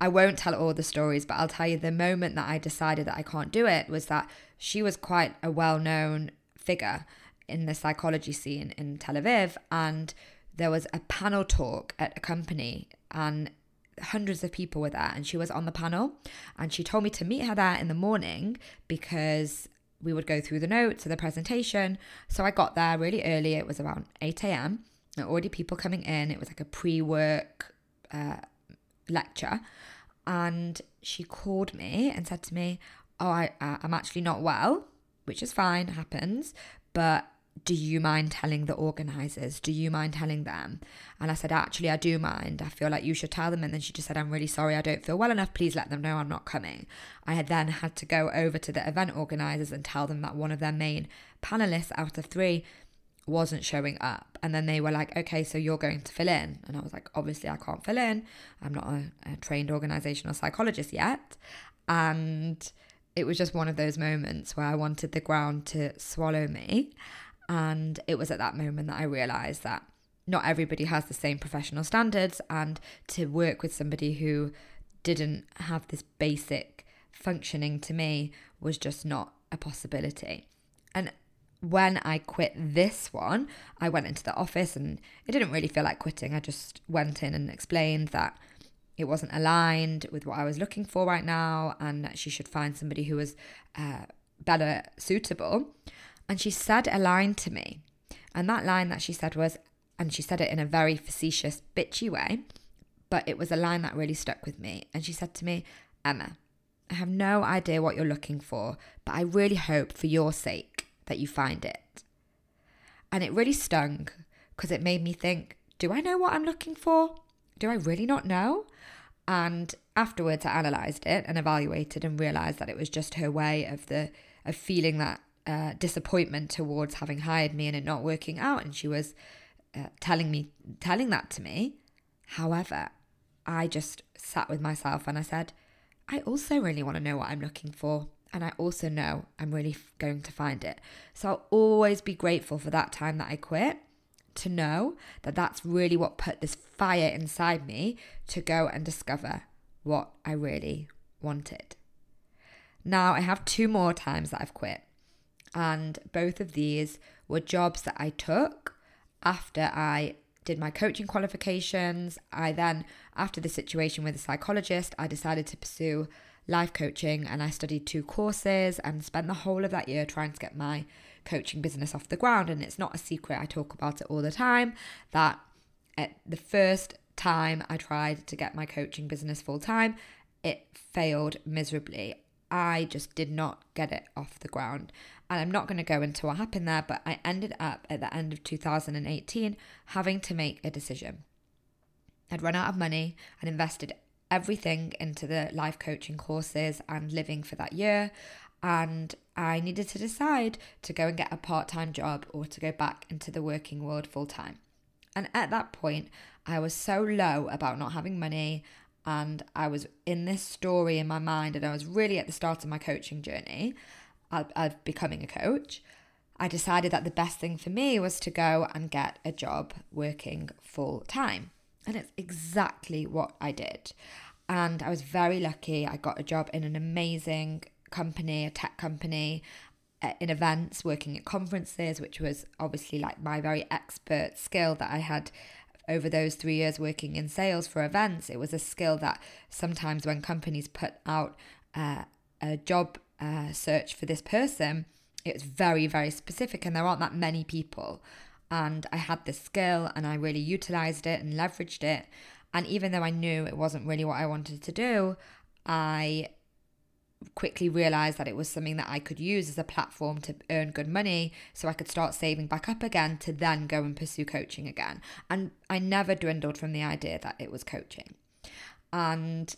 I won't tell all the stories, but I'll tell you the moment that I decided that I can't do it was that she was quite a well known figure in the psychology scene in Tel Aviv. And there was a panel talk at a company, and hundreds of people were there, and she was on the panel. And she told me to meet her there in the morning because we would go through the notes of the presentation. So I got there really early, it was around 8 a.m. Already people coming in, it was like a pre work. Uh, lecture and she called me and said to me, "Oh, I, uh, I'm actually not well," which is fine, happens, but do you mind telling the organizers? Do you mind telling them? And I said, actually, I do mind. I feel like you should tell them. And then she just said, I'm really sorry. I don't feel well enough. Please let them know I'm not coming. I had then had to go over to the event organizers and tell them that one of their main panelists out of three wasn't showing up. And then they were like, okay, so you're going to fill in. And I was like, obviously, I can't fill in. I'm not a, a trained organizational psychologist yet. And it was just one of those moments where I wanted the ground to swallow me. And it was at that moment that I realized that not everybody has the same professional standards. And to work with somebody who didn't have this basic functioning to me was just not a possibility. When I quit this one, I went into the office and it didn't really feel like quitting. I just went in and explained that it wasn't aligned with what I was looking for right now and that she should find somebody who was uh, better suitable. And she said a line to me. And that line that she said was, and she said it in a very facetious, bitchy way, but it was a line that really stuck with me. And she said to me, Emma, I have no idea what you're looking for, but I really hope for your sake that you find it. And it really stung because it made me think do I know what I'm looking for? Do I really not know? And afterwards, I analysed it and evaluated and realised that it was just her way of the of feeling that uh, disappointment towards having hired me and it not working out. And she was uh, telling me telling that to me. However, I just sat with myself and I said, I also really want to know what I'm looking for. And I also know I'm really going to find it. So I'll always be grateful for that time that I quit to know that that's really what put this fire inside me to go and discover what I really wanted. Now, I have two more times that I've quit, and both of these were jobs that I took after I did my coaching qualifications. I then, after the situation with a psychologist, I decided to pursue life coaching and I studied two courses and spent the whole of that year trying to get my coaching business off the ground. And it's not a secret, I talk about it all the time that at the first time I tried to get my coaching business full time, it failed miserably. I just did not get it off the ground. And I'm not going to go into what happened there, but I ended up at the end of 2018 having to make a decision. I'd run out of money and invested everything into the life coaching courses and living for that year. And I needed to decide to go and get a part time job or to go back into the working world full time. And at that point, I was so low about not having money and I was in this story in my mind, and I was really at the start of my coaching journey of, becoming a coach. I decided that the best thing for me was to go and get a job working full time. And it's exactly what I did. And I was very lucky. I got a job in an amazing company, a tech company, uh, in events, working at conferences, which was obviously like my very expert skill that I had over those three years working in sales for events. It was a skill that sometimes when companies put out uh, a job uh, search for this person, it's very, very specific, and there aren't that many people. And I had this skill and I really utilized it and leveraged it. And even though I knew it wasn't really what I wanted to do, I quickly realized that it was something that I could use as a platform to earn good money so I could start saving back up again to then go and pursue coaching again. And I never dwindled from the idea that it was coaching. And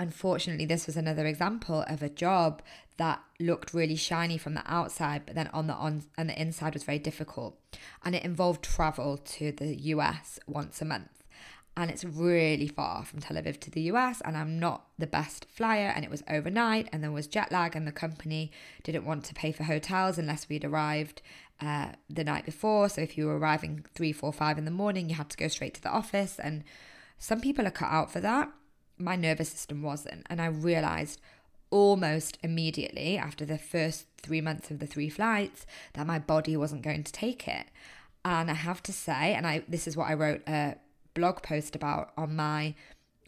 unfortunately, this was another example of a job that looked really shiny from the outside, but then on the on and the inside was very difficult. And it involved travel to the US once a month. And it's really far from Tel Aviv to the US and I'm not the best flyer and it was overnight and there was jet lag and the company didn't want to pay for hotels unless we'd arrived uh, the night before. So if you were arriving three four five in the morning you had to go straight to the office and some people are cut out for that my nervous system wasn't and I realized almost immediately after the first three months of the three flights that my body wasn't going to take it and I have to say and I this is what I wrote a blog post about on my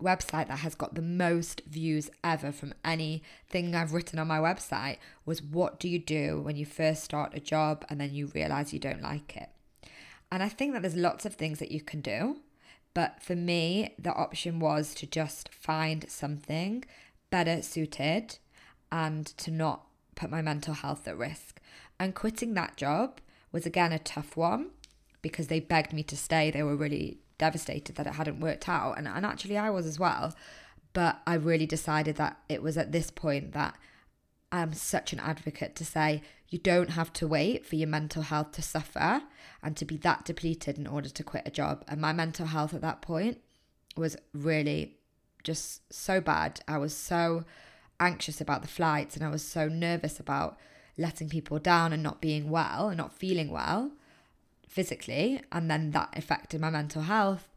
website that has got the most views ever from anything I've written on my website was what do you do when you first start a job and then you realize you don't like it? And I think that there's lots of things that you can do, but for me, the option was to just find something better suited and to not put my mental health at risk. And quitting that job was again a tough one because they begged me to stay. They were really devastated that it hadn't worked out. And, and actually, I was as well. But I really decided that it was at this point that I'm such an advocate to say you don't have to wait for your mental health to suffer and to be that depleted in order to quit a job. And my mental health at that point was really just so bad. I was so anxious about the flights and I was so nervous about letting people down and not being well and not feeling well physically and then that affected my mental health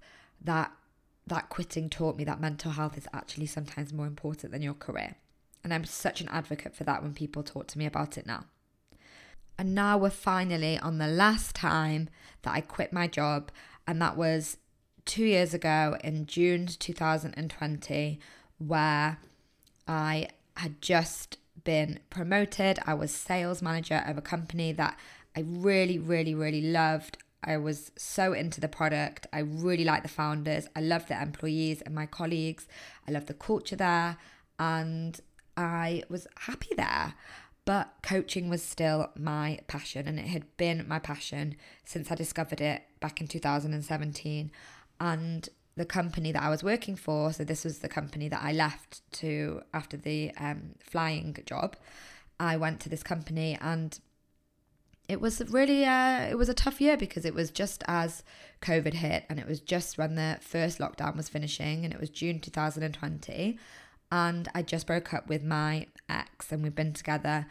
that that quitting taught me that mental health is actually sometimes more important than your career and i'm such an advocate for that when people talk to me about it now and now we're finally on the last time that i quit my job and that was two years ago in june 2020 where i had just been promoted i was sales manager of a company that I really, really, really loved. I was so into the product. I really liked the founders. I loved the employees and my colleagues. I loved the culture there. And I was happy there. But coaching was still my passion, and it had been my passion since I discovered it back in 2017. And the company that I was working for, so this was the company that I left to after the um, flying job, I went to this company and it was really uh, it was a tough year because it was just as covid hit and it was just when the first lockdown was finishing and it was june 2020 and i just broke up with my ex and we've been together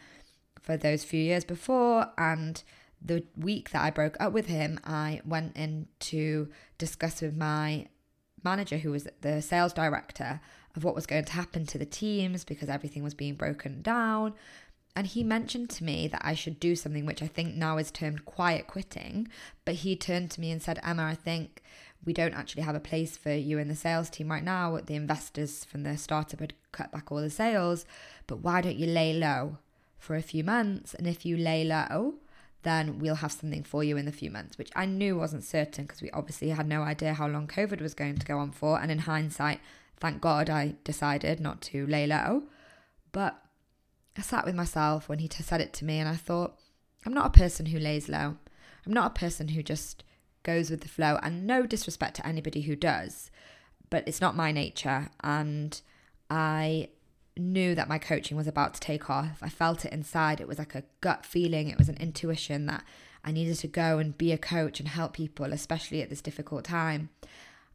for those few years before and the week that i broke up with him i went in to discuss with my manager who was the sales director of what was going to happen to the teams because everything was being broken down. And he mentioned to me that I should do something which I think now is termed quiet quitting. But he turned to me and said, Emma, I think we don't actually have a place for you in the sales team right now. The investors from the startup had cut back all the sales, but why don't you lay low for a few months? And if you lay low, then we'll have something for you in the few months, which I knew wasn't certain because we obviously had no idea how long COVID was going to go on for. And in hindsight, thank God I decided not to lay low. But I sat with myself when he said it to me and I thought, I'm not a person who lays low. I'm not a person who just goes with the flow. And no disrespect to anybody who does, but it's not my nature. And I knew that my coaching was about to take off. I felt it inside. It was like a gut feeling, it was an intuition that I needed to go and be a coach and help people, especially at this difficult time.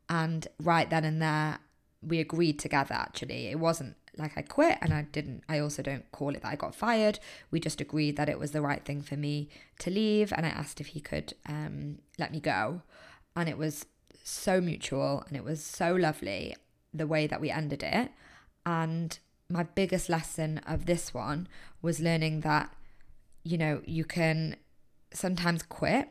And right then and there, we agreed together actually. It wasn't like I quit and I didn't, I also don't call it that I got fired. We just agreed that it was the right thing for me to leave. And I asked if he could um, let me go. And it was so mutual and it was so lovely the way that we ended it. And my biggest lesson of this one was learning that, you know, you can sometimes quit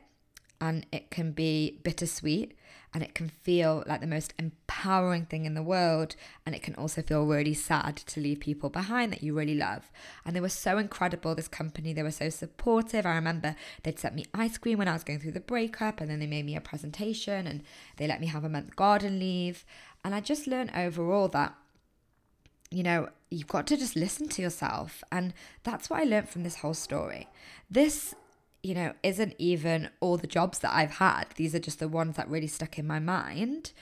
and it can be bittersweet and it can feel like the most empowering thing in the world and it can also feel really sad to leave people behind that you really love. And they were so incredible this company they were so supportive. I remember they'd sent me ice cream when i was going through the breakup and then they made me a presentation and they let me have a month garden leave. And i just learned overall that you know you've got to just listen to yourself. And that's what i learned from this whole story. This you know, isn't even all the jobs that I've had. These are just the ones that really stuck in my mind.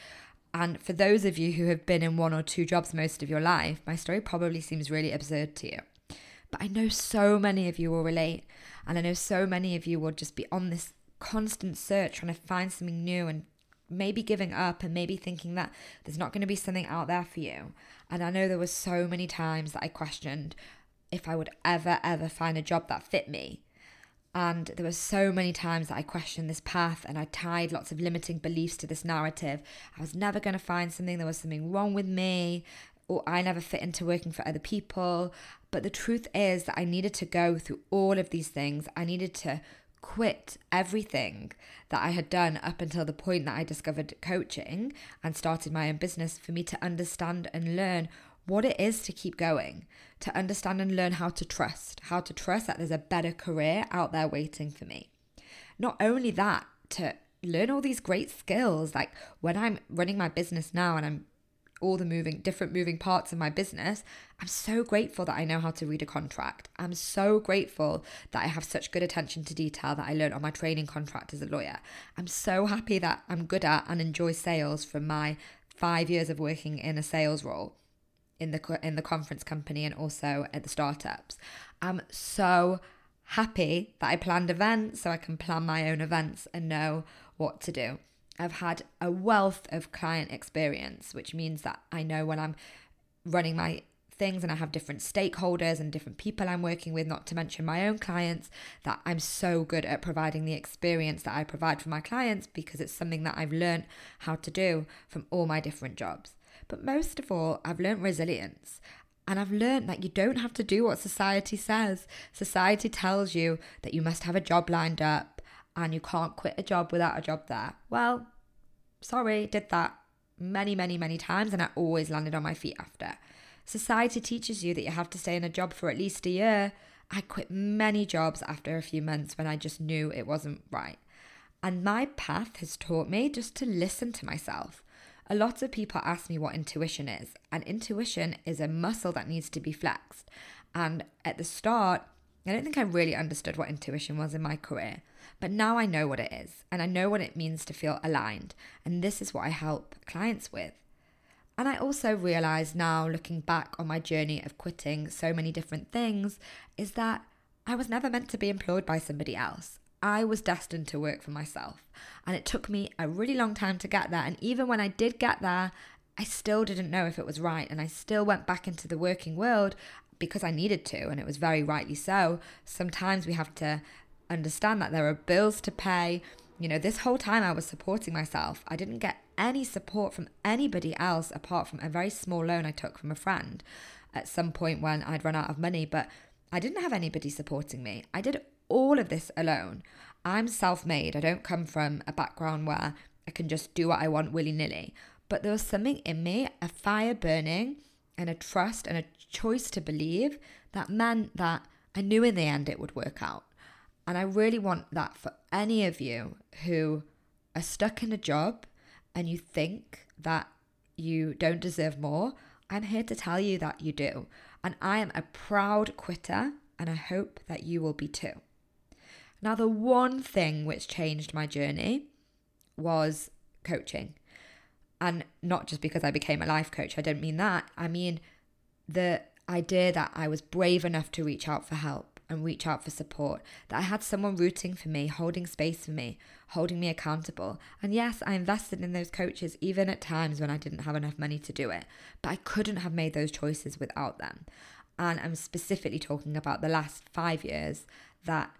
And for those of you who have been in one or two jobs most of your life, my story probably seems really absurd to you. But I know so many of you will relate. And I know so many of you will just be on this constant search trying to find something new and maybe giving up and maybe thinking that there's not going to be something out there for you. And I know there were so many times that I questioned if I would ever, ever find a job that fit me. And there were so many times that I questioned this path and I tied lots of limiting beliefs to this narrative. I was never going to find something, there was something wrong with me, or I never fit into working for other people. But the truth is that I needed to go through all of these things. I needed to quit everything that I had done up until the point that I discovered coaching and started my own business for me to understand and learn what it is to keep going, to understand and learn how to trust, how to trust that there's a better career out there waiting for me. Not only that, to learn all these great skills, like when I'm running my business now and I'm all the moving different moving parts of my business i'm so grateful that i know how to read a contract. I'm so grateful that i have such good attention to detail that i learned on my training contract as a lawyer. I'm so happy that i'm good at and enjoy sales from my 5 years of working in a sales role in the in the conference company and also at the startups. I'm so happy that I planned events so I can plan my own events and know what to do. I've had a wealth of client experience, which means that I know when I'm running my things and I have different stakeholders and different people I'm working with, not to mention my own clients, that I'm so good at providing the experience that I provide for my clients because it's something that I've learned how to do from all my different jobs. But most of all, I've learned resilience. And I've learned that you don't have to do what society says. Society tells you that you must have a job lined up and you can't quit a job without a job there. Well, sorry, did that many, many, many times and I always landed on my feet after. Society teaches you that you have to stay in a job for at least a year. I quit many jobs after a few months when I just knew it wasn't right. And my path has taught me just to listen to myself. A lot of people ask me what intuition is, and intuition is a muscle that needs to be flexed. And at the start, I don't think I really understood what intuition was in my career, but now I know what it is, and I know what it means to feel aligned, and this is what I help clients with. And I also realize now, looking back on my journey of quitting so many different things, is that I was never meant to be employed by somebody else. I was destined to work for myself. And it took me a really long time to get there. And even when I did get there, I still didn't know if it was right. And I still went back into the working world because I needed to. And it was very rightly so. Sometimes we have to understand that there are bills to pay. You know, this whole time I was supporting myself. I didn't get any support from anybody else apart from a very small loan I took from a friend at some point when I'd run out of money. But I didn't have anybody supporting me. I did all of this alone. I'm self made. I don't come from a background where I can just do what I want willy nilly. But there was something in me, a fire burning, and a trust and a choice to believe that meant that I knew in the end it would work out. And I really want that for any of you who are stuck in a job and you think that you don't deserve more. I'm here to tell you that you do. And I am a proud quitter, and I hope that you will be too. Now, the one thing which changed my journey was coaching. And not just because I became a life coach, I don't mean that. I mean the idea that I was brave enough to reach out for help and reach out for support, that I had someone rooting for me, holding space for me, holding me accountable. And yes, I invested in those coaches even at times when I didn't have enough money to do it, but I couldn't have made those choices without them. And I'm specifically talking about the last five years that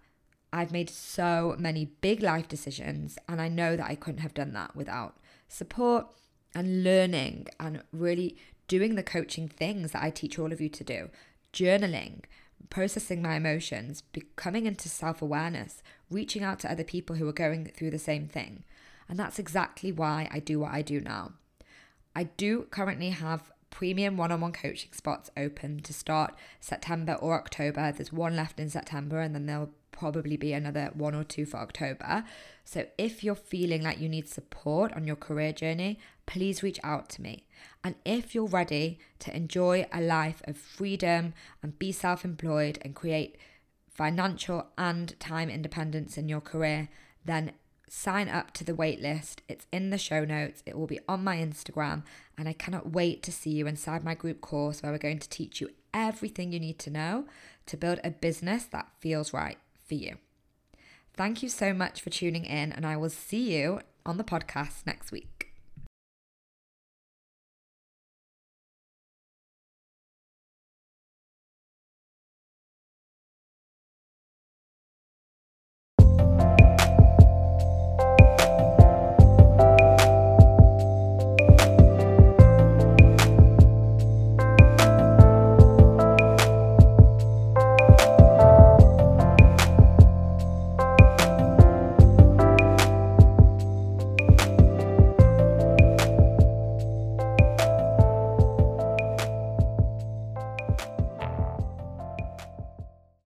I've made so many big life decisions, and I know that I couldn't have done that without support and learning and really doing the coaching things that I teach all of you to do journaling, processing my emotions, becoming into self awareness, reaching out to other people who are going through the same thing. And that's exactly why I do what I do now. I do currently have premium one on one coaching spots open to start September or October. There's one left in September, and then there'll probably be another one or two for October. So if you're feeling like you need support on your career journey, please reach out to me. And if you're ready to enjoy a life of freedom and be self employed and create financial and time independence in your career, then sign up to the waitlist. It's in the show notes. It will be on my Instagram. And I cannot wait to see you inside my group course where we're going to teach you everything you need to know to build a business that feels right for you. Thank you so much for tuning in, and I will see you on the podcast next week.